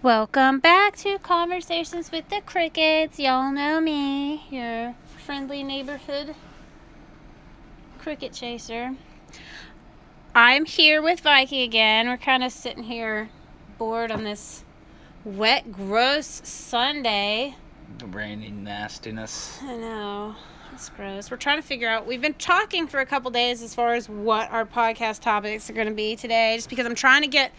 Welcome back to Conversations with the Crickets. Y'all know me, your friendly neighborhood cricket chaser. I'm here with Viking again. We're kind of sitting here bored on this wet, gross Sunday. The Rainy nastiness. I know. It's gross. We're trying to figure out. We've been talking for a couple days as far as what our podcast topics are going to be today, just because I'm trying to get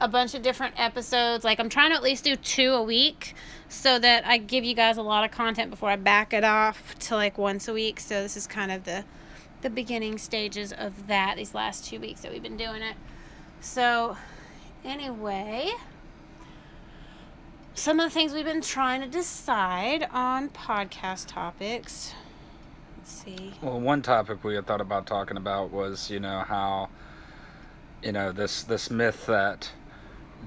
a bunch of different episodes. Like, I'm trying to at least do two a week so that I give you guys a lot of content before I back it off to like once a week. So, this is kind of the the beginning stages of that these last two weeks that we've been doing it. So, anyway, some of the things we've been trying to decide on podcast topics. Let's see. Well, one topic we had thought about talking about was, you know, how, you know, this this myth that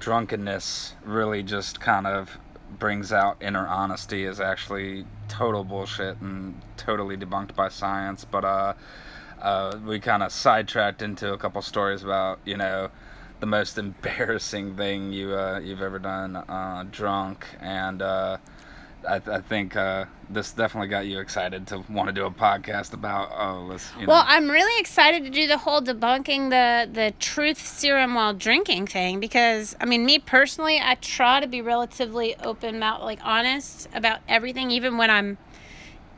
drunkenness really just kind of brings out inner honesty is actually total bullshit and totally debunked by science. But uh, uh, we kind of sidetracked into a couple stories about, you know, the most embarrassing thing you uh, you've ever done uh, drunk, and uh, I, th- I think uh, this definitely got you excited to want to do a podcast about. Oh, let's. You know. Well, I'm really excited to do the whole debunking the the truth serum while drinking thing because I mean, me personally, I try to be relatively open mouth, like honest about everything, even when I'm,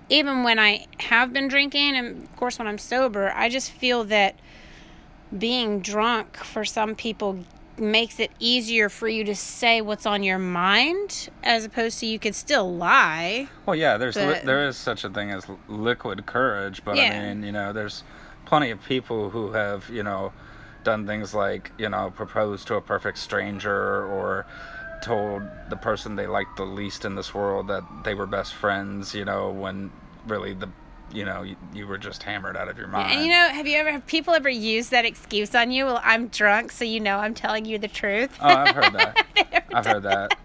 even when I have been drinking, and of course when I'm sober. I just feel that being drunk for some people makes it easier for you to say what's on your mind as opposed to you could still lie. Well, yeah, there's li- there is such a thing as liquid courage, but Yeah. I mean, you know, there's plenty of people who have, you know, done things like, you know, proposed to a perfect stranger or told the person they liked the least in this world that they were best friends, you know, when really the you know, you, you were just hammered out of your mind. And you know, have you ever have people ever used that excuse on you? Well, I'm drunk, so you know I'm telling you the truth. Oh, I've heard that. I've heard that.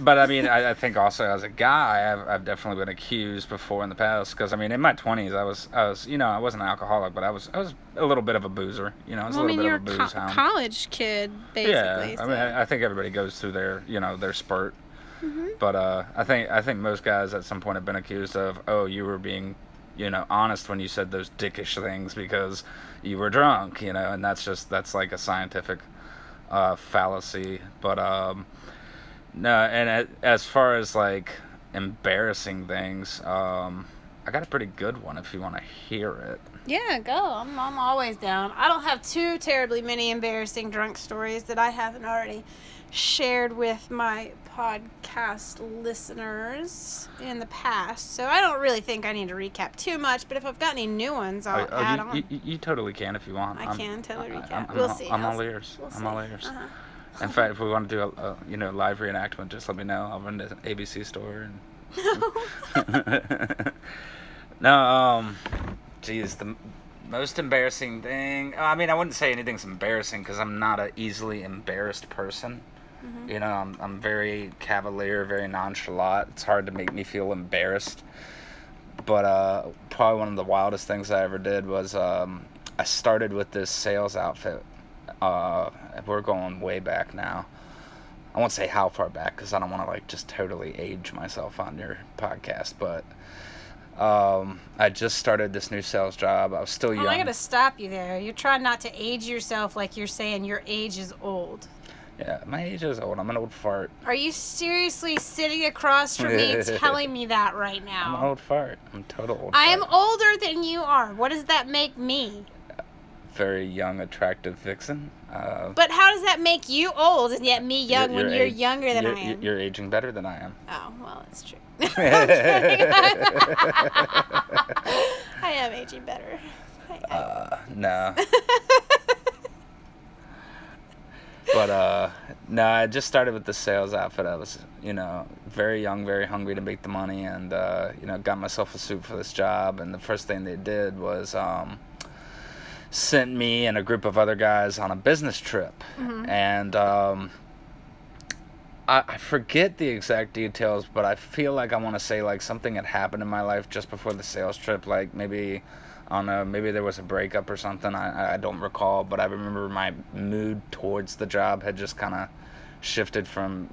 But I mean, I, I think also as a guy, I've, I've definitely been accused before in the past. Because I mean, in my twenties, I was, I was, you know, I wasn't an alcoholic, but I was, I was a little bit of a boozer. You know, I was Well, I a mean, little you're bit of a booze co- hound. college kid, basically. yeah, so- I mean, I, I think everybody goes through their, you know, their spurt. Mm-hmm. But uh, I think, I think most guys at some point have been accused of, oh, you were being, you know, honest when you said those dickish things because you were drunk, you know, and that's just that's like a scientific uh, fallacy. But um, no, and as far as like embarrassing things, um, I got a pretty good one if you want to hear it. yeah, go. I'm, I'm always down. I don't have too terribly many embarrassing drunk stories that I haven't already shared with my podcast listeners in the past. So I don't really think I need to recap too much. But if I've got any new ones, I'll Oh, oh, add you, on. You, you, totally can if you want. I I'm- can totally I- recap. I'm, I'm We'll all, see. I'm all see. ears. We'll I'm all ears. Uh-huh. In fact, if we want to do a, a you know live reenactment, just let me know. I'll run to ABC store and. no, um, geez, the most embarrassing thing. I mean, I wouldn't say anything's embarrassing because I'm not an easily embarrassed person. Mm-hmm. You know, I'm I'm very cavalier, very nonchalant. It's hard to make me feel embarrassed. But uh, probably one of the wildest things I ever did was um, I started with this sales outfit. Uh, we're going way back now. I won't say how far back because I don't want to like just totally age myself on your podcast. But um, I just started this new sales job. I was still Oh, young. I gotta stop you there. You're trying not to age yourself like you're saying your age is old. Yeah, my age is old. I'm an old fart. Are you seriously sitting across from me telling me that right now? I'm an old fart. I'm total old. I am fart. older than you are. What does that make me? very young, attractive vixen. Uh, But how does that make you old and yet me young when you're age- younger than you're, I am? You're aging better than I am. Oh, well, that's true. I am aging better. I- I- Uh, no. But uh, no, I just started with the sales outfit. I was, you know, very young, very hungry to make the money, and uh, you know, got myself a suit for this job. And the first thing they did was um, sent me and a group of other guys on a business trip, and um, I, I forget the exact details, but I feel like I want to say like something had happened in my life just before the sales trip, like maybe. I don't know, maybe there was a breakup or something. I, I don't recall, but I remember my mood towards the job had just kind of shifted from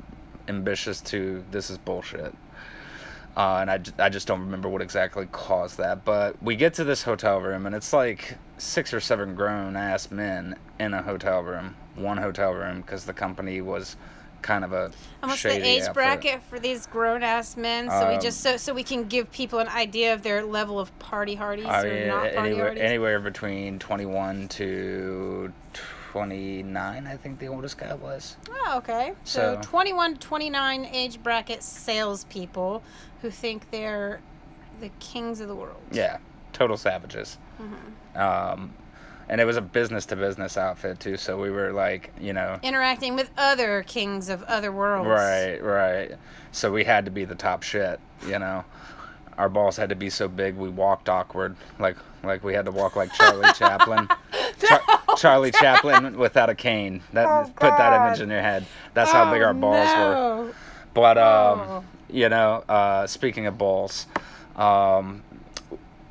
ambitious to this is bullshit. Uh, and I just don't remember what exactly caused that. But we get to this hotel room, and it's like six or seven grown ass men in a hotel room, one hotel room, because the company was kind of a what's the age outfit. bracket for these grown ass men? So we Um, just so so we can give people an idea of their level of party hardies I or not party anywhere, hardies. anywhere between 21 to 29, I think the oldest guy was. Oh, okay. So, So- 21 to 29 age bracket salespeople who think they're the kings of the world. Yeah, total savages. Mm-hmm. Um, and it was a business to business outfit too, so we were like, you know, Interacting with other kings of other worlds. right, right. So we had to be the top shit, you know. Our balls had to be so big we walked awkward, like like we had to walk like Charlie Chaplin. Char- Charlie Chaplin without a cane. That Oh, put that image in your head. That's how big Oh, our balls were. But um, Oh. you know, uh, speaking of balls, um,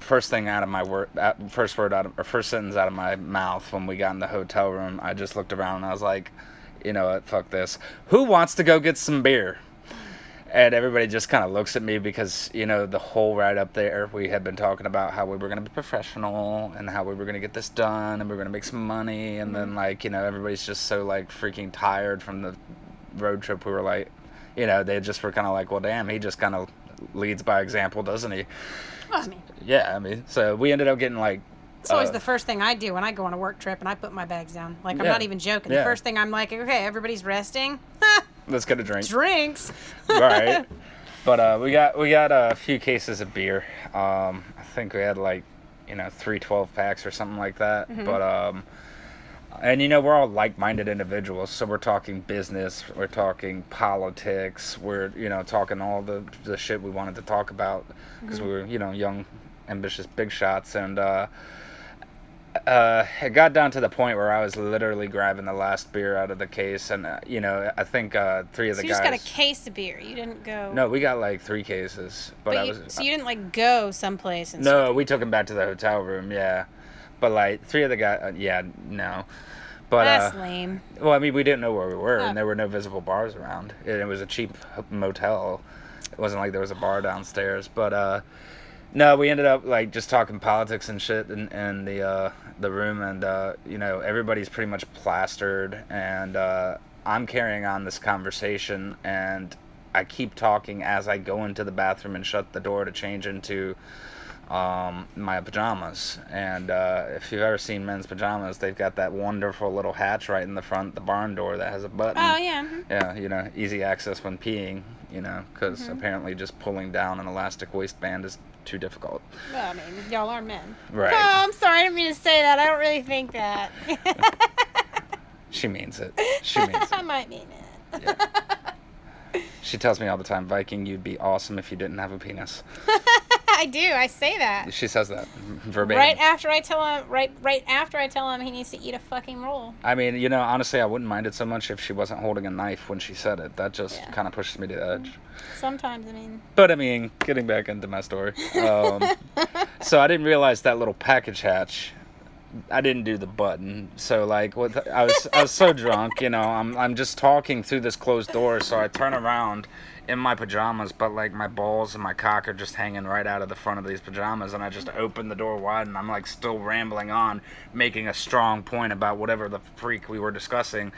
first thing out of my word, uh, first word out of, or first sentence out of my mouth when we got in the hotel room, I just looked around and I was like, you know what, fuck this. Who wants to go get some beer? And everybody just kind of looks at me because, you know, the whole ride up there, we had been talking about how we were going to be professional and how we were going to get this done and we were going to make some money. And then, mm-hmm. like, you know, everybody's just so, like, freaking tired from the road trip. We were like, you know, they just were kind of like, well, damn, he just kind of leads by example, doesn't he? Well, I mean, Yeah, I mean, so we ended up getting, like, it's always uh, the first thing I do when I go on a work trip and I put my bags down. Like, I'm Yeah. not even joking. Yeah. The first thing I'm like, okay, everybody's resting. let's get a drink. Drinks. right. But uh, we got we got a few cases of beer. Um, I think we had like you know three 12 packs or something like that. But um, and you know we're all like-minded individuals, so we're talking business, we're talking politics, we're you know talking all the the shit we wanted to talk about because we were you know young, ambitious big shots and. Uh, uh, it got down to the point where I was literally grabbing the last beer out of the case, and uh, you know, I think uh, three of So the you guys. just got a case of beer. You didn't go. No, we got like three cases, but, But I you, was so you didn't like go someplace and no. We took them back to the hotel room, yeah. But like three of the guys, uh, yeah, no. But That's uh, lame. well, I mean, we didn't know where we were, Oh. and there were no visible bars around. It, it was a cheap motel. It wasn't like there was a bar downstairs, but uh, no, we ended up like just talking politics and shit in, in the uh, the room, and uh, you know, everybody's pretty much plastered, and uh, I'm carrying on this conversation, and I keep talking as I go into the bathroom and shut the door to change into um, my pajamas. And uh, if you've ever seen men's pajamas, they've got that wonderful little hatch right in the front, the barn door that has a button. Oh yeah. mhm. Yeah, you know, easy access when peeing, you know, because Mm-hmm. apparently just pulling down an elastic waistband is too difficult. Well, I mean, y'all are men. Right. Oh, I'm sorry. I didn't mean to say that. I don't really think that. She means it. She means I might mean it. Yeah. She tells me all the time, Viking, you'd be awesome if you didn't have a penis. I do. I say that. She says that verbatim. Right after I tell him, right, right after I tell him he needs to eat a fucking roll. I mean, you know, honestly, I wouldn't mind it so much if she wasn't holding a knife when she said it. That just Yeah. kind of pushes me to the edge. Sometimes, I mean, But I mean, getting back into my story. Um, so I didn't realize that little package hatch. I didn't do the button. So like, with I was I was so drunk, you know. I'm I'm just talking through this closed door. So I turn around in my pajamas, but like my balls and my cock are just hanging right out of the front of these pajamas, and I just open the door wide, and I'm like still rambling on, making a strong point about whatever the freak we were discussing,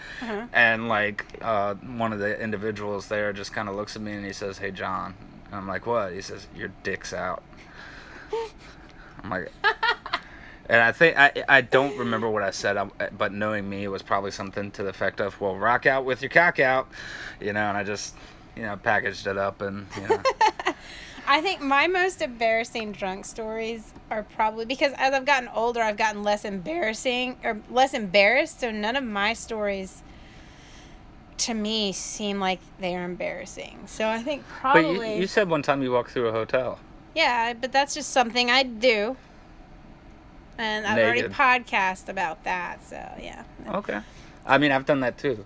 and like uh, one of the individuals there just kind of looks at me and he says, "Hey John," and I'm like, "What?" He says, "Your dick's out." I'm like. And I think I I don't remember what I said, um, but knowing me, it was probably something to the effect of, "Well, rock out with your cock out," you know. And I just, you know, packaged it up, and you know, I think my most embarrassing drunk stories are probably because as I've gotten older, I've gotten less embarrassing or less embarrassed. So none of my stories, to me, seem like they are embarrassing. So I think but probably, you, you said one time you walked through a hotel. yeah, but that's just something I do. And I've already Naked. podcast about that. So yeah, Okay, I mean, I've done that too.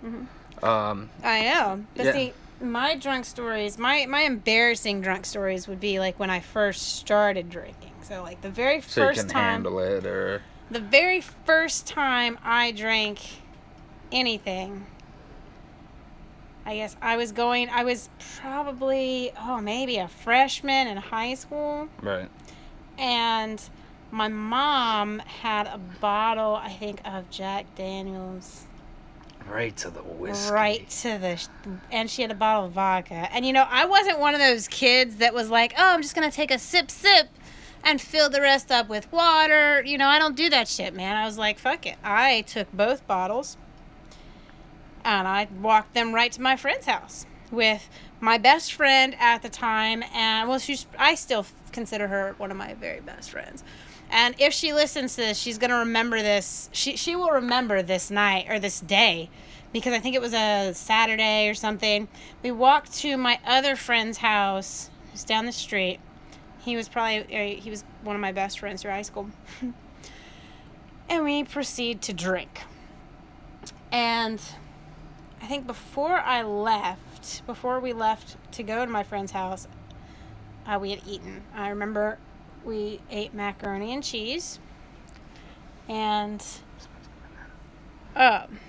Um, I know. But Yeah. see, my drunk stories, my my embarrassing drunk stories would be like when I first started drinking. So like the very so first time, or the very first time I drank anything I guess I was going. I was probably oh maybe a freshman in high school, Right. and my mom had a bottle, I think, of Jack Daniels. Right to the whiskey. right to the and she had a bottle of vodka. And you know i wasn't one of those kids that was like oh i'm just gonna take a sip sip and fill the rest up with water. You know i don't do that shit man. I was like fuck it. I took both bottles and i walked them right to my friend's house with my best friend at the time and well she's i still consider her one of my very best friends and if she listens to this she's to remember this. She, she will remember this night or this day because i think it was a saturday or something. We walked to my other friend's house. Who's down the street. He was probably uh, he was one of my best friends through high school. And we proceed to drink. And i think before i left before we left to go to my friend's house uh, we had eaten. I remember we ate macaroni and cheese. And um,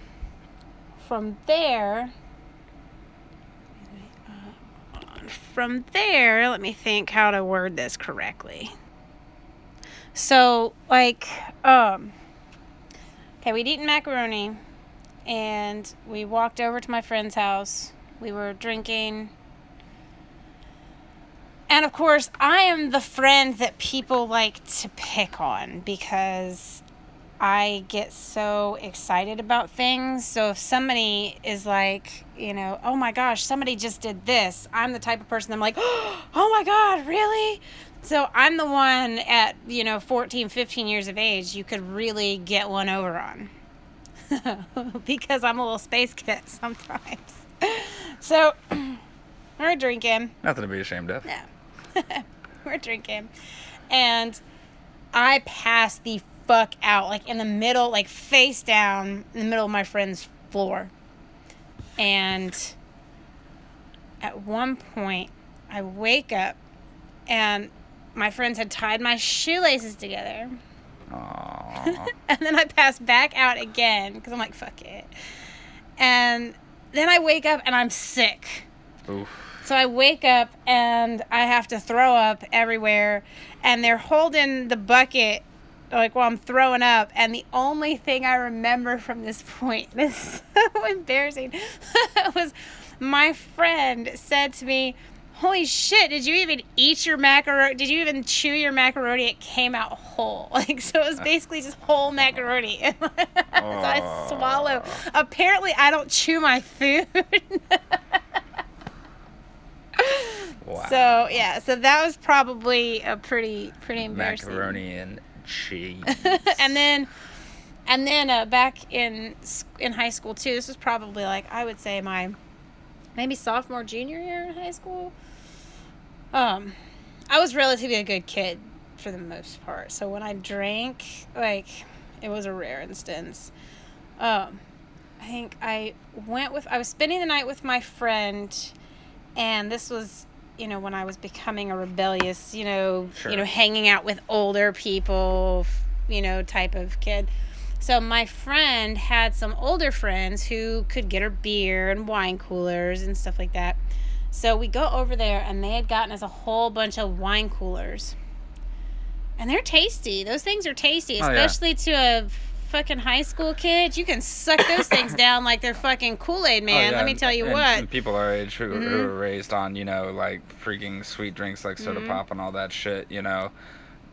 from there uh, from there let me think how to word this correctly. So like um okay we'd eaten macaroni and we walked over to my friend's house. We were drinking and of course, I am the friend that people like to pick on because I get so excited about things. So if somebody is like, you know, oh my gosh, somebody just did this, I'm the type of person I'm like, oh my God, really? So I'm the one at, you know, 14, 15 years of age you could really get one over on. because I'm a little space kid sometimes. So we're drinking. Nothing to be ashamed of. No. We're drinking. And I passed the fuck out, like in the middle, like face down in the middle of my friend's floor. And at one point, I wake up and my friends had tied my shoelaces together. And then I pass back out again because I'm like, fuck it. And then I wake up and I'm sick. Oof. So I wake up and I have to throw up everywhere, and they're holding the bucket like while I'm throwing up. And the only thing I remember from this point, this is so embarrassing, was my friend said to me, Holy shit, did you even eat your macaroni? Did you even chew your macaroni? It came out whole. Like, so it was basically just whole macaroni. so I swallow. Apparently, I don't chew my food. Wow. So yeah, so that was probably a pretty pretty embarrassing. Macaroni and cheese. and then, and then uh, back in in high school too. This was probably like I would say my maybe sophomore junior year in high school. Um, I was relatively a good kid for the most part. So when I drank, like it was a rare instance. Um, I think I went with I was spending the night with my friend, and this was you know when I was becoming a rebellious you know Sure. you know hanging out with older people you know type of kid. So my friend had some older friends who could get her beer and wine coolers and stuff like that. So we go over there and they had gotten us a whole bunch of wine coolers. And they're tasty. Those things are tasty, Oh, yeah. especially to a fucking high school kids, You can suck those things down like they're fucking Kool-Aid, man. Oh, yeah, Let me tell you and- what. and people our age who, who Mhm. were raised on, you know, like freaking sweet drinks like soda Mhm. pop and all that shit, you know,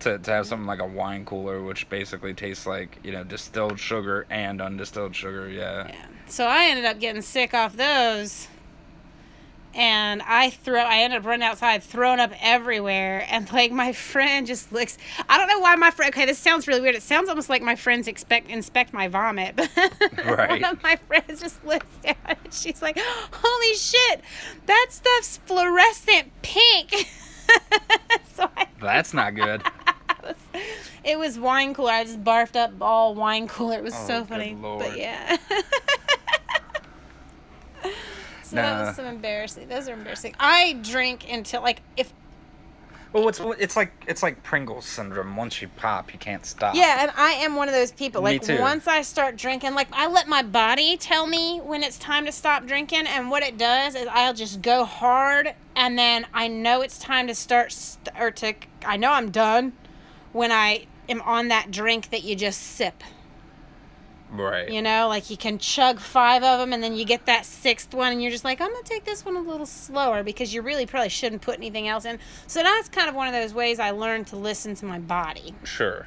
to, to have something like a wine cooler, which basically tastes like, you know, distilled sugar and undistilled sugar, yeah. Yeah. So I ended up getting sick off those. And I throw I ended up running outside, throwing up everywhere, and like my friend just looks I don't know why my friend okay, this sounds really weird. It sounds almost like my friends expect inspect my vomit, but Right. one of my friends just looks down and she's like, Holy shit, that stuff's fluorescent pink. so I That's not good. it was wine cooler. I just barfed up all wine cooler. It was Oh, so funny. lord. But yeah. So that was some embarrassing. Those are embarrassing. I drink until like if Well, it's it's like it's like Pringles syndrome. Once you pop, you can't stop. Yeah, and I am one of those people. Me Like too. once I start drinking, like I let my body tell me when it's time to stop drinking, and what it does is I'll just go hard, and then I know it's time to start st- or to I know I'm done when I am on that drink that you just sip. Right. You know, like you can chug five of them, and then you get that sixth one, and you're just like, I'm gonna take this one a little slower because you really probably shouldn't put anything else in. So that's kind of one of those ways I learned to listen to my body. Sure.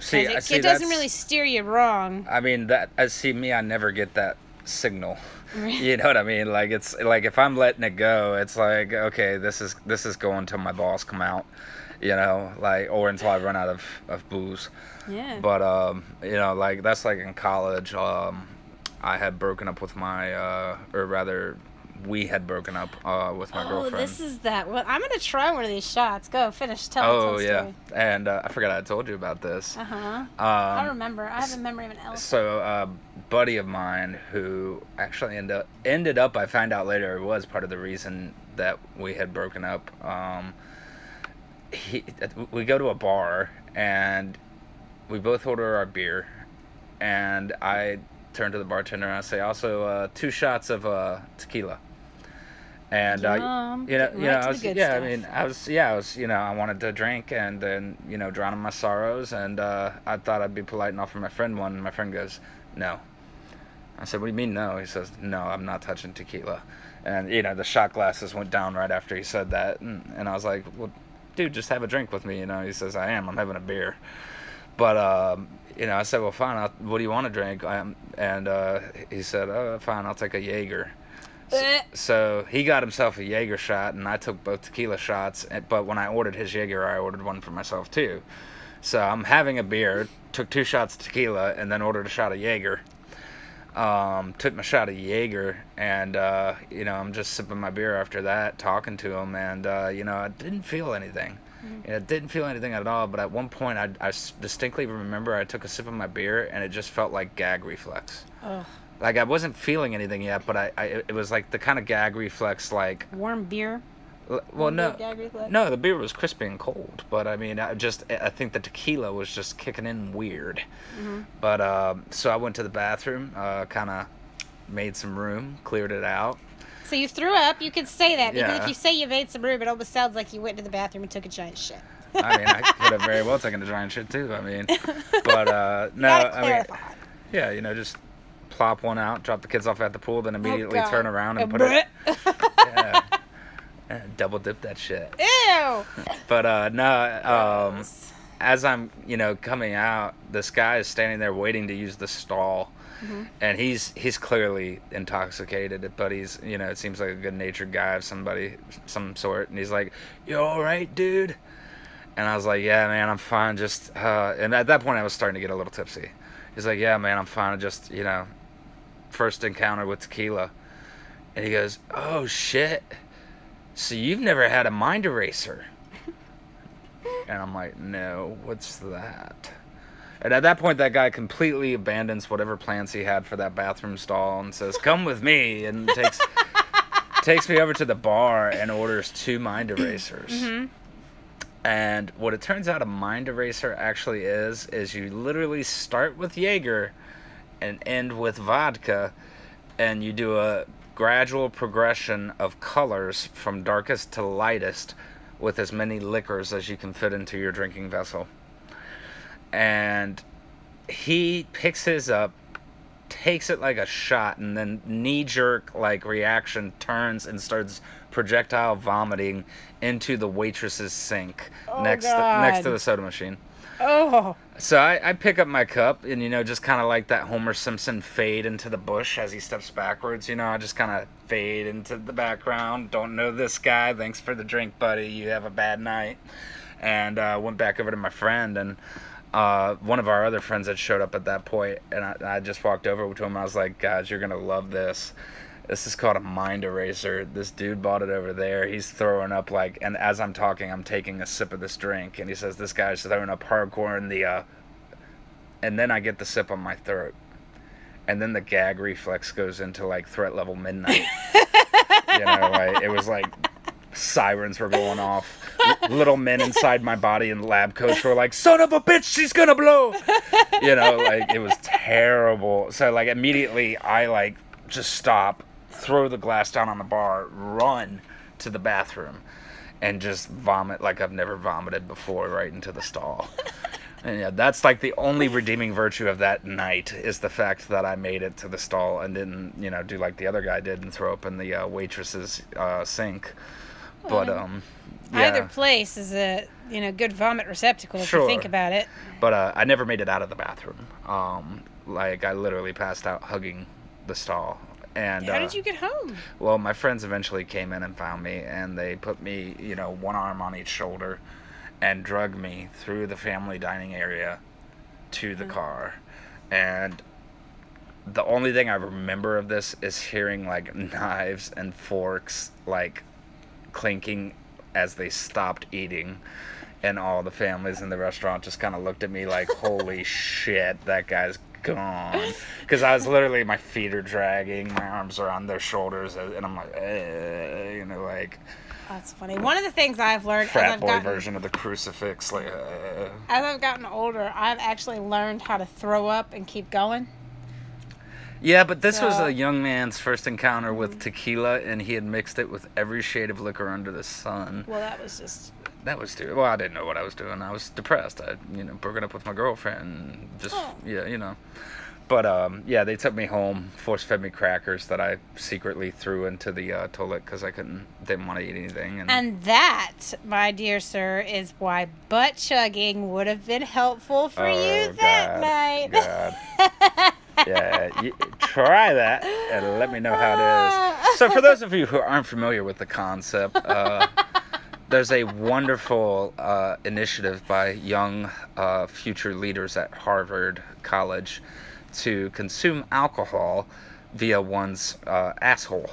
See, it, see it doesn't really steer you wrong. I mean that. I see me. I never get that signal. You know what I mean? Like it's like if I'm letting it go, it's like okay, this is this is going till my balls come out. You know, like or until I run out of of booze. Yeah. But um, you know, like that's like in college. Um, I had broken up with my, uh, or rather, we had broken up uh, with my oh, girlfriend. Oh, this is that. Well, I'm gonna try one of these shots. Go finish. Tell. oh tell yeah, and uh, I forgot I told you about this. Uh huh. I Um, remember. I have a memory of an elephant. so a buddy of mine who actually ended up, ended up, I found out later, it was part of the reason that we had broken up. Um, he, we go to a bar and we both order our beer, and I turn to the bartender and I say, also uh, two shots of uh, tequila. And uh, Yum. you know, Getting you know, I was, yeah, stuff. I mean, I was, yeah, I was, you know, I wanted to drink and then, you know, drown in my sorrows, and uh, I thought I'd be polite and offer my friend one, and my friend goes, no. I said, what do you mean no? He says, no, I'm not touching tequila. And, you know, the shot glasses went down right after he said that, and, and I was like, well, dude, just have a drink with me, you know. He says, I am, I'm having a beer. But, um, you know, I said, well, fine, I'll, what do you want to drink? Um, and uh, he said, oh, fine, I'll take a Jaeger. Eh. So he got himself a Jaeger shot, and I took both tequila shots. But when I ordered his Jaeger, I ordered one for myself too. So I'm having a beer, took two shots of tequila, and then ordered a shot of Jaeger. Um, took my shot of Jaeger, and uh, you know I'm just sipping my beer after that, talking to him, and uh, you know I didn't feel anything. You know, didn't feel anything at all. But at one point, I distinctly remember I took a sip of my beer, and it just felt like gag reflex Oh, like I wasn't feeling anything yet, but I, I it was like the kind of gag reflex, like warm beer. Well, no, no, the beer was crispy and cold, but I mean, I just I think the tequila was just kicking in weird. Mm-hmm. But um, so I went to the bathroom, uh, kind of made some room, cleared it out. So you threw up. You could say that because Yeah. if you say you made some room, it almost sounds like you went to the bathroom and took a giant shit. I mean, I could have very well taken a giant shit too. I mean, but uh, no, I mean, yeah, you know, just plop one out, drop the kids off at the pool, then immediately Oh, turn around and Uh, put it, bleh. yeah, Yeah, double dip that shit. Ew. But uh, no, um, as I'm, you know, coming out, this guy is standing there waiting to use the stall, and he's he's clearly intoxicated, but he's, you know, it seems like a good-natured guy of somebody, some sort, and he's like, "You all right, dude?" And I was like, "Yeah, man, I'm fine." Just, uh, and at that point, I was starting to get a little tipsy. He's like, "Yeah, man, I'm fine. Just, you know, first encounter with tequila," and he goes, "Oh shit." So you've never had a mind eraser? And I'm like, no, what's that? And at that point, that guy completely abandons whatever plans he had for that bathroom stall and says, "Come with me," and takes takes me over to the bar and orders two mind erasers. Mm-hmm. And what it turns out a mind eraser actually is is you literally start with Jaeger and end with vodka, and you do a gradual progression of colors from darkest to lightest with as many liquors as you can fit into your drinking vessel. And he picks his up, takes it like a shot, and then knee jerk like reaction turns and starts projectile vomiting into the waitress's sink Oh, next to, next to the soda machine. Oh. So I, I pick up my cup and you know just kind of like that Homer Simpson fade into the bush as he steps backwards. You know I just kind of fade into the background. Don't know this guy. Thanks for the drink, buddy. You have a bad night. And uh, went back over to my friend and uh, one of our other friends had showed up at that point and I, I just walked over to him. I was like, guys, you're gonna love this. This is called a mind eraser. This dude bought it over there. He's throwing up like, and as I'm talking, I'm taking a sip of this drink, and he says this guy's throwing up hardcore in the, uh, and then I get the sip on my throat, and then the gag reflex goes into like threat level midnight. you know, like it was like Sirens were going off. Little men inside my body in lab coats were like, "Son of a bitch, she's gonna blow!" You know, like it was terrible. So like immediately, I like just stop, throw the glass down on the bar, run to the bathroom, and just vomit like I've never vomited before, right into the stall. And yeah, that's like the only redeeming virtue of that night is the fact that I made it to the stall and didn't, you know, do like the other guy did and throw up in the uh, waitress's uh, sink. But um, yeah. Either place is a you know good vomit receptacle if Sure. you think about it. But uh, I never made it out of the bathroom. Um, like I literally passed out hugging the stall. And How uh, did you get home? Well, my friends eventually came in and found me, and they put me, you know, one arm on each shoulder, and drug me through the family dining area to the car. And the only thing I remember of this is hearing like knives and forks like clinking as they stopped eating. And all the families in the restaurant just kind of looked at me like, holy shit, that guy's gone. Because I was literally, my feet are dragging, my arms are on their shoulders, and I'm like, eh, you know, like That's funny. One of the things I've learned as frat I've boy gotten version of the crucifix. Like, uh, as I've gotten older, I've actually learned how to throw up and keep going. yeah, but this was a young man's first encounter with tequila, and he had mixed it with every shade of liquor under the sun. Well, that was just That was too. Well, I didn't know what I was doing. I was depressed. I, you know, broken up with my girlfriend. Just Oh. yeah, you know. But um, yeah, they took me home, force fed me crackers that I secretly threw into the uh, toilet because I couldn't, didn't want to eat anything. And, And that, my dear sir, is why butt chugging would have been helpful for Oh, you that God, night. God. yeah, you, try that and let me know how it is. So, for those of you who aren't familiar with the concept, uh, there's a wonderful uh, initiative by young uh, future leaders at Harvard College to consume alcohol via one's uh, asshole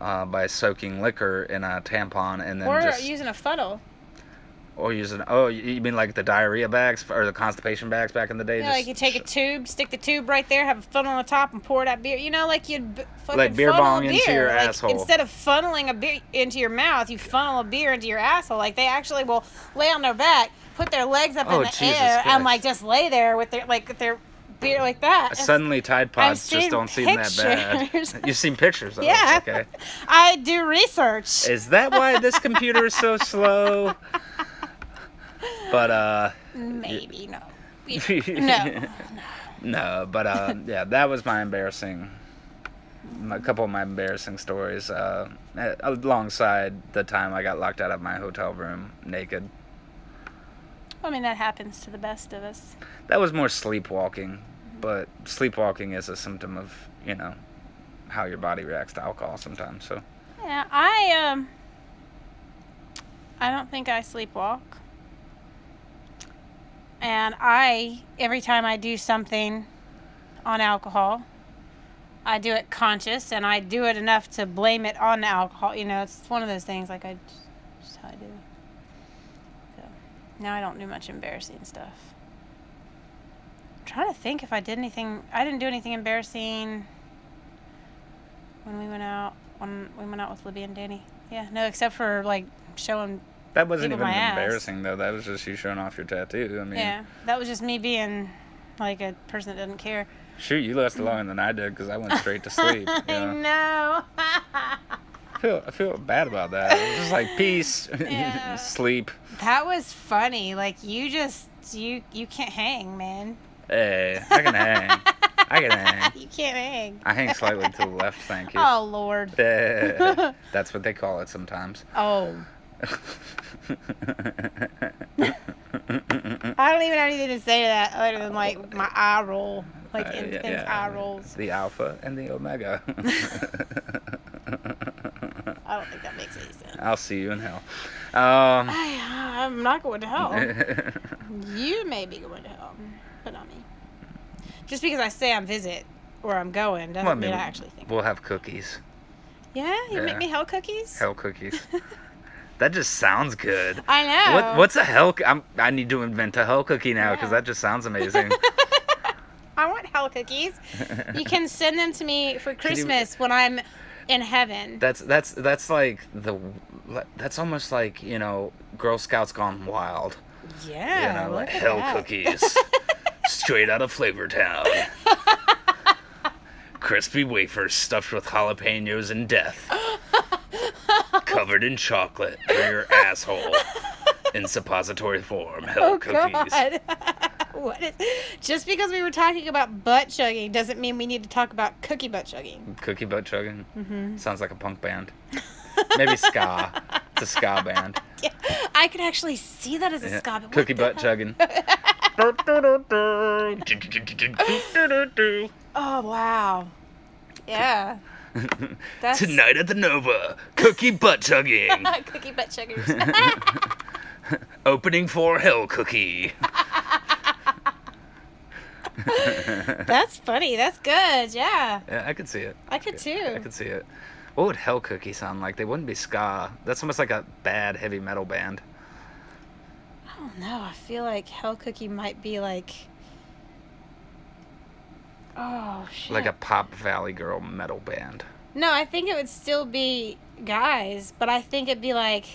uh, by soaking liquor in a tampon and then or just using a funnel. Or using oh you mean like the diarrhea bags or the constipation bags back in the day? Yeah, like you take a tube, stick the tube right there, have a funnel on the top, and pour that beer. You know, like you'd b- fucking Like beer funnel bong a into beer. your like, asshole. Instead of funneling a beer into your mouth, you funnel a beer into your asshole. Like they actually will lay on their back, put their legs up Oh, in the Jesus air, and like just lay there with their like with their beer like that. Suddenly, Tide Pods just don't seem that bad. You've seen pictures of yeah, it, okay? I do research. Is that why this computer is so slow? But uh, Maybe no. No. no, but uh, yeah, that was my embarrassing. A couple of my embarrassing stories, uh, alongside the time I got locked out of my hotel room naked. I mean that happens to the best of us. That was more sleepwalking, but sleepwalking is a symptom of you know how your body reacts to alcohol sometimes. So Yeah, I um I don't think I sleepwalk. And I every time I do something on alcohol, I do it conscious and I do it enough to blame it on alcohol. You know, it's one of those things like I just, just how I do. So now I don't do much embarrassing stuff. I'm trying to think if I did anything I didn't do anything embarrassing when we went out when we went out with Libby and Danny. Yeah, no, except for like showing. That wasn't even ass. embarrassing though. That was just you showing off your tattoo. I mean, Yeah, that was just me being like a person that doesn't care. shoot, you lasted longer than I did because I went straight to sleep. you I know? I feel I feel bad about that. It was just like peace, Yeah. sleep. that was funny. Like you just you you can't hang, man. Hey, I can hang. I can hang. You can't hang. I hang slightly to the left. Thank you. Oh Lord. That's what they call it sometimes. Oh, I don't even have anything to say to that other than like my eye roll, like Uh, intense yeah, yeah. eye rolls. The alpha and the omega. I don't think that makes any sense. I'll see you in hell. Um, I, I'm not going to hell. You may be going to hell, but not me. Just because I say I'm visit or I'm going doesn't Well, I mean I actually think. we'll have cookies. Yeah, you yeah. make me hell cookies. Hell cookies. That just sounds good. I know. What, what's a hell? I'm, I need to invent a hell cookie now because that just sounds amazing. I want hell cookies. You can send them to me for you- Christmas when I'm in heaven. That's that's that's like the that's almost like you know Girl Scouts gone wild. Yeah. you know, like hell that. cookies, straight out of Flavor Town. Crispy wafers stuffed with jalapenos and death, covered in chocolate for your asshole in suppository form. Hell Oh cookies. God. what is just because we were talking about butt chugging doesn't mean we need to talk about cookie butt chugging. Cookie butt chugging. Mm-hmm. Sounds like a punk band. Maybe ska. It's a ska band. Yeah, I could actually see that as a Yeah. ska. what Cookie butt chugging. Oh wow. Yeah. That's Tonight at the Nova, cookie butt chugging. cookie butt chuggers. Opening for Hell Cookie. That's funny. That's good. Yeah, Yeah, I could see it. I could too. I could see it. What would Hell Cookie sound like? They wouldn't be ska. That's almost like a bad heavy metal band. I don't know. I feel like Hell Cookie might be like. Oh shit. Like a pop Valley Girl metal band. No, I think it would still be guys, but I think it'd be like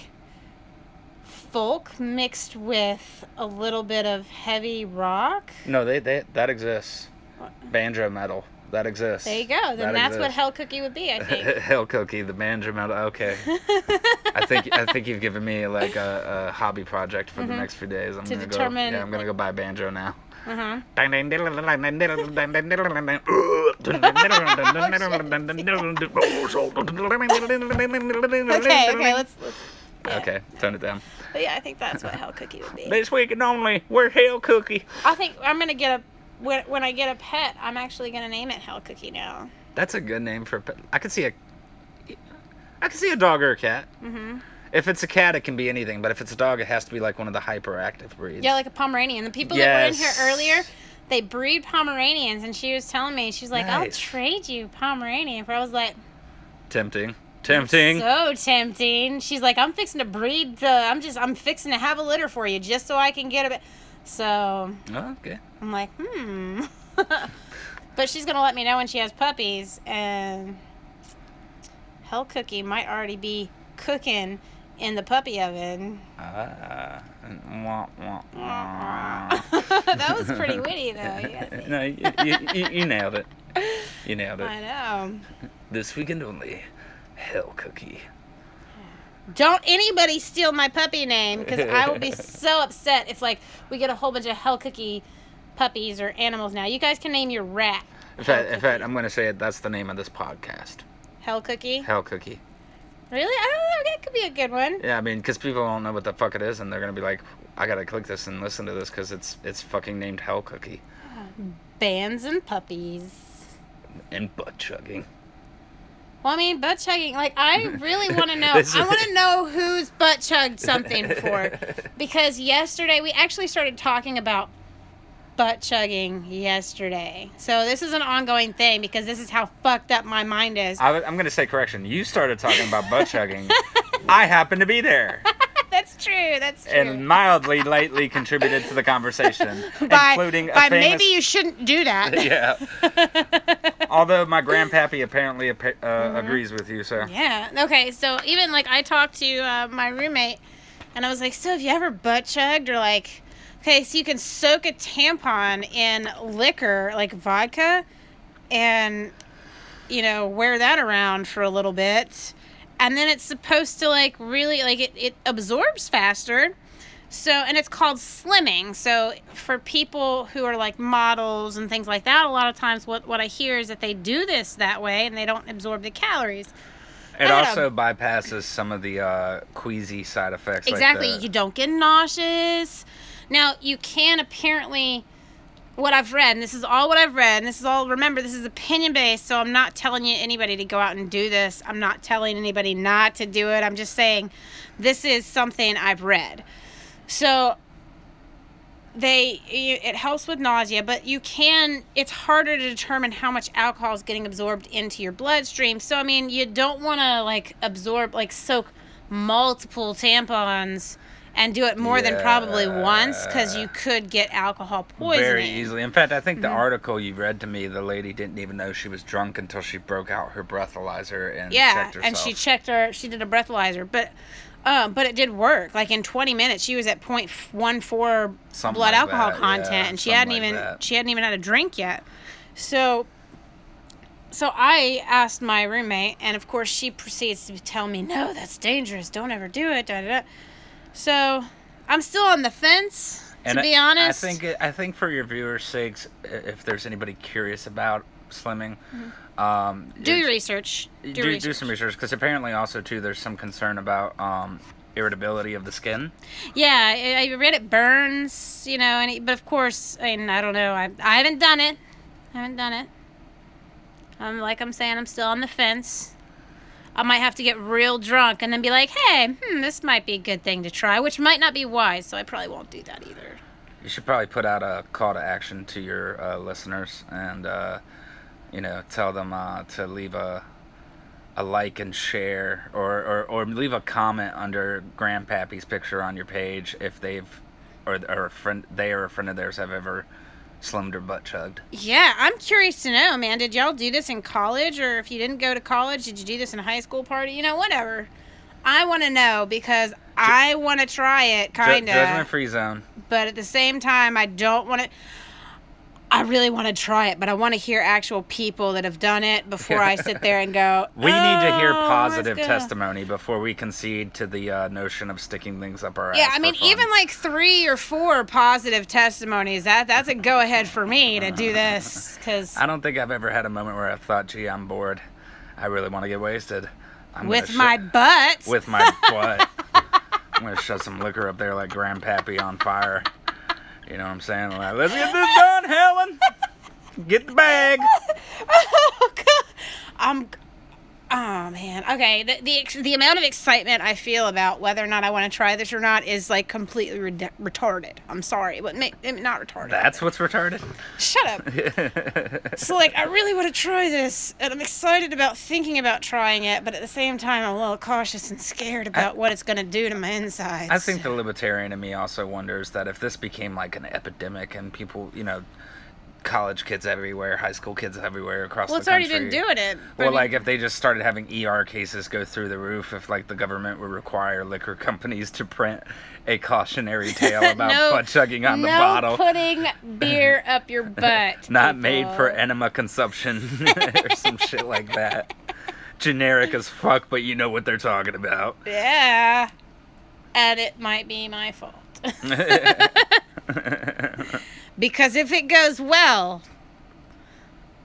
folk mixed with a little bit of heavy rock. No, they, they that exists. Banjo metal. That exists. There you go. Then That that's what. Hell Cookie would be, I think. Hell Cookie, the banjo metal. Okay. I think I think you've given me like a, a hobby project for the next few days. I'm Mm-hmm. To gonna determine, go. Yeah, I'm gonna like- go buy a banjo now. Uh-huh. Okay, okay, let's, let's yeah. Okay, turn it down. But yeah, I think that's what Hell Cookie would be. This weekend only, we're Hell Cookie. I think I'm gonna get a when, when I get a pet, I'm actually gonna name it Hell Cookie now. That's a good name for a pet. I could see a. I could see a dog or a cat. hmm If it's a cat, it can be anything. But if it's a dog, it has to be like one of the hyperactive breeds. Yeah, like a Pomeranian. The people that were in here earlier, they breed Pomeranians, and she was telling me, she's like, "I'll trade you Pomeranian." For I was like, Tempting. Tempting. so tempting. She's like, "I'm fixing to breed the. I'm just. I'm fixing to have a litter for you, just so I can get a bit." So Oh, okay. I'm like, hmm. but she's gonna let me know when she has puppies, and Hell Cookie might already be cooking in the puppy oven. Ah. wah, wah, wah. that was pretty witty, though. You no, you, you, you, nailed it. You nailed it. I know. This weekend only, Hell Cookie. Don't anybody steal my puppy name because I will be so upset if like we get a whole bunch of Hell Cookie puppies or animals now. You guys can name your rat In fact, in fact, I'm gonna say it. That's the name of this podcast. Hell Cookie. Hell Cookie. Really? I don't know. That could be a good one. Yeah, I mean, because people won't know what the fuck it is, and they're gonna be like, I gotta click this and listen to this because it's it's fucking named Hell Cookie Bands and puppies. and butt chugging. Well, I mean, butt chugging. Like, I really want to know. I want to know who's butt chugged something before. Because yesterday we actually started talking about butt chugging yesterday. So this is an ongoing thing because this is how fucked up my mind is. I, am gonna say correction. You started talking about butt chugging. I happened to be there That's true. That's true. and mildly, lightly contributed to the conversation, by, including a by famous. maybe you shouldn't do that. yeah. Although my grandpappy apparently appa- uh, agrees with you, so Yeah. Okay. So even like I talked to uh, my roommate, and I was like, "So have you ever butt chugged or like?" Okay, so you can soak a tampon in liquor, like vodka, and you know wear that around for a little bit, and then it's supposed to like really like it, it absorbs faster. So, and it's called slimming. So, for people who are like models and things like that, a lot of times what, what I hear is that they do this that way and they don't absorb the calories. it also bypasses some of the uh, queasy side effects. like Exactly. the- You don't get nauseous. Now, you can apparently, what I've read, this is all what I've read, this is all, remember, this is opinion based, so I'm not telling you anybody to go out and do this. I'm not telling anybody not to do it. I'm just saying this is something I've read. So, they it helps with nausea but you can it's harder to determine how much alcohol is getting absorbed into your bloodstream so i mean you don't want to like absorb like soak multiple tampons and do it more than probably once because you could get alcohol poisoning. Very easily. In fact, I think the Mm-hmm. article you read to me, the lady didn't even know she was drunk until she broke out her breathalyzer and Yeah, checked herself. and she checked her. She did a breathalyzer, but. Um, but it did work. Like in 20 minutes, she was at 0.14 Something blood like alcohol that, content, yeah, and she hadn't like even that. she hadn't even had a drink yet. So, so I asked my roommate, and of course she proceeds to tell me, "No, that's dangerous. Don't ever do it." Da, da, da. So, I'm still on the fence. And to I- be honest, I think I think for your viewers' sakes, if there's anybody curious about slimming, um, Mm-hmm. do your research. Do, do, research. do some research because apparently also too there's some concern about um, irritability of the skin. Yeah, I, I read it burns, you know, and it, but of course, I mean, I don't know. I, I haven't done it. I haven't done it. I'm like I'm saying, I'm still on the fence. I might have to get real drunk and then be like, hey, hmm, this might be a good thing to try, which might not be wise, so I probably won't do that either. You should probably put out a call to action to your uh, listeners and uh, you know tell them uh, to leave a a like and share or, or, or leave a comment under Grandpappy's picture on your page if they've or, or a friend they or a friend of theirs have ever slimmed or butt chugged. Yeah, I'm curious to know, man. Did y'all do this in college, or if you didn't go to college, did you do this in a high school party? You know, whatever. I want to know because I want to try it, kind of. Judgment free zone. but at the same time i don't want to i really want to try it but i want to hear actual people that have done it before i sit there and go We need to hear "Oh, positive testimony before we concede to the uh, notion of sticking things up our yeah ass Yeah, i mean even like three or four positive testimonies that that's a go ahead for me to do this because I don't think I've ever had a moment where I thought, "Gee, I'm bored. I really want to get wasted." I'm with sh- my butt with my butt. I'm gonna shove some liquor up there like Grandpappy on fire. You know what I'm saying? Like, let's get this done, Helen. Get the bag. oh god i'm oh man okay the, the the amount of excitement i feel about whether or not i want to try this or not is like completely red- retarded i'm sorry but ma- not retarded That's what's retarded. shut up So like I really want to try this and I'm excited about thinking about trying it, but at the same time I'm a little cautious and scared about what it's gonna do to my insides. I think the libertarian in me also wonders that if this became like an epidemic and people, you know, college kids everywhere, high school kids everywhere across Well the country. Well, it's already been doing it. but I Well, mean- like if they just started having ER cases go through the roof, if like the government would require liquor companies to print a cautionary tale about No- butt chugging on the no bottle, putting beer up your butt. not made for enema consumption or some shit like that. Generic as fuck, but you know what they're talking about. Yeah. And it might be my fault. Because if it goes well,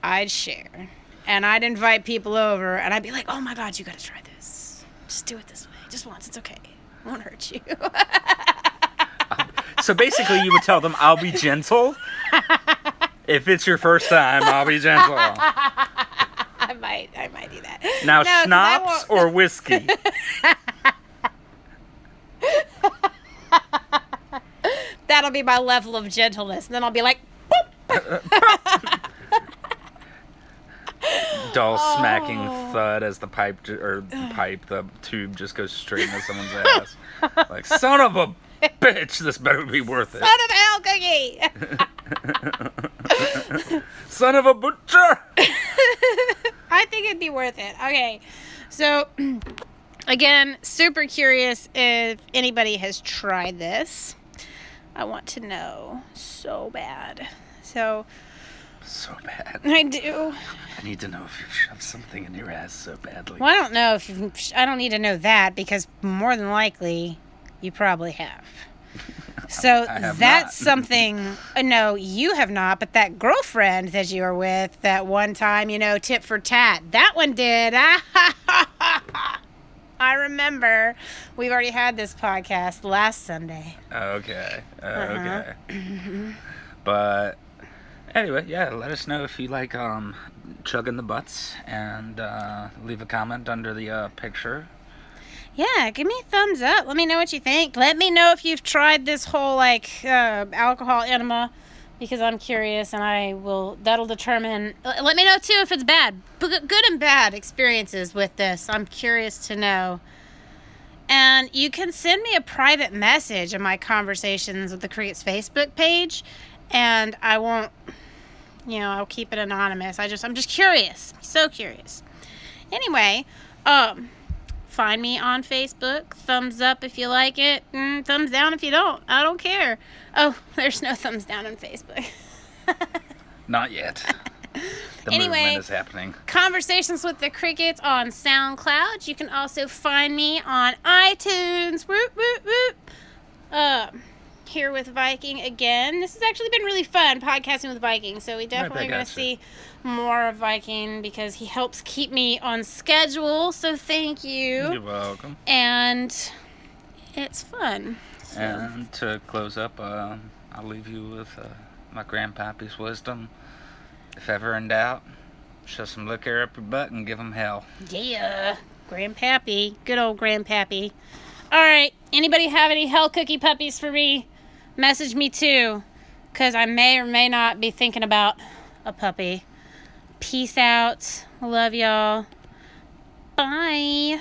I'd share. And I'd invite people over and I'd be like, oh my god, you gotta try this. Just do it this way. Just once, it's okay. It won't hurt you. so basically, you would tell them, "I'll be gentle." If it's your first time, I'll be gentle. I might I might do that. Now, No, schnapps or whiskey? That'll be my level of gentleness. And then I'll be like, Dull smacking Oh. thud as the pipe ju- or the pipe, the tube just goes straight into someone's ass. Like son of a bitch, this better be worth it. son of hell cookie. Son of a butcher. I think it'd be worth it. Okay. So, again, super curious if anybody has tried this. I want to know so bad. So, So bad. I do. I need to know if you've shoved something in your ass so badly. Well, I don't know if you, I don't need to know that because more than likely you probably have. So that's not. something. uh, No, you have not. But that girlfriend that you were with that one time, you know, tit for tat. That one did. I remember. We've already had this podcast last Sunday. Okay. Uh, Uh-huh. Okay. But anyway, yeah, let us know if you like um, chugging the butts and uh, leave a comment under the uh, picture. Yeah, give me a thumbs up. Let me know what you think. Let me know if you've tried this whole like uh, alcohol enema because I'm curious and I will that'll determine let me know too if it's bad. Good and bad experiences with this. I'm curious to know And you can send me a private message in my conversations with the Crickets Facebook page, and I won't, you know, I'll keep it anonymous. I just, I'm just curious, so curious. Anyway, um, find me on Facebook. Thumbs up if you like it, mm, thumbs down if you don't. I don't care. Oh, there's no thumbs down on Facebook. Not yet. The Anyway. is happening. Conversations with the Crickets on SoundCloud. You can also find me on iTunes. Uh, here with Viking again. This has actually been really fun podcasting with Viking. So we definitely are going to see more of Viking because he helps keep me on schedule. So thank you. You're welcome. And it's fun. So, And to close up, uh, I'll leave you with uh, my grandpappy's wisdom. If ever in doubt, shove some liquor up your butt and give 'em hell. yeah. Grandpappy. Good old Grandpappy. All right. Anybody have any hell cookie puppies for me? Message me too. Because I may or may not be thinking about a puppy. Peace out. Love y'all. Bye.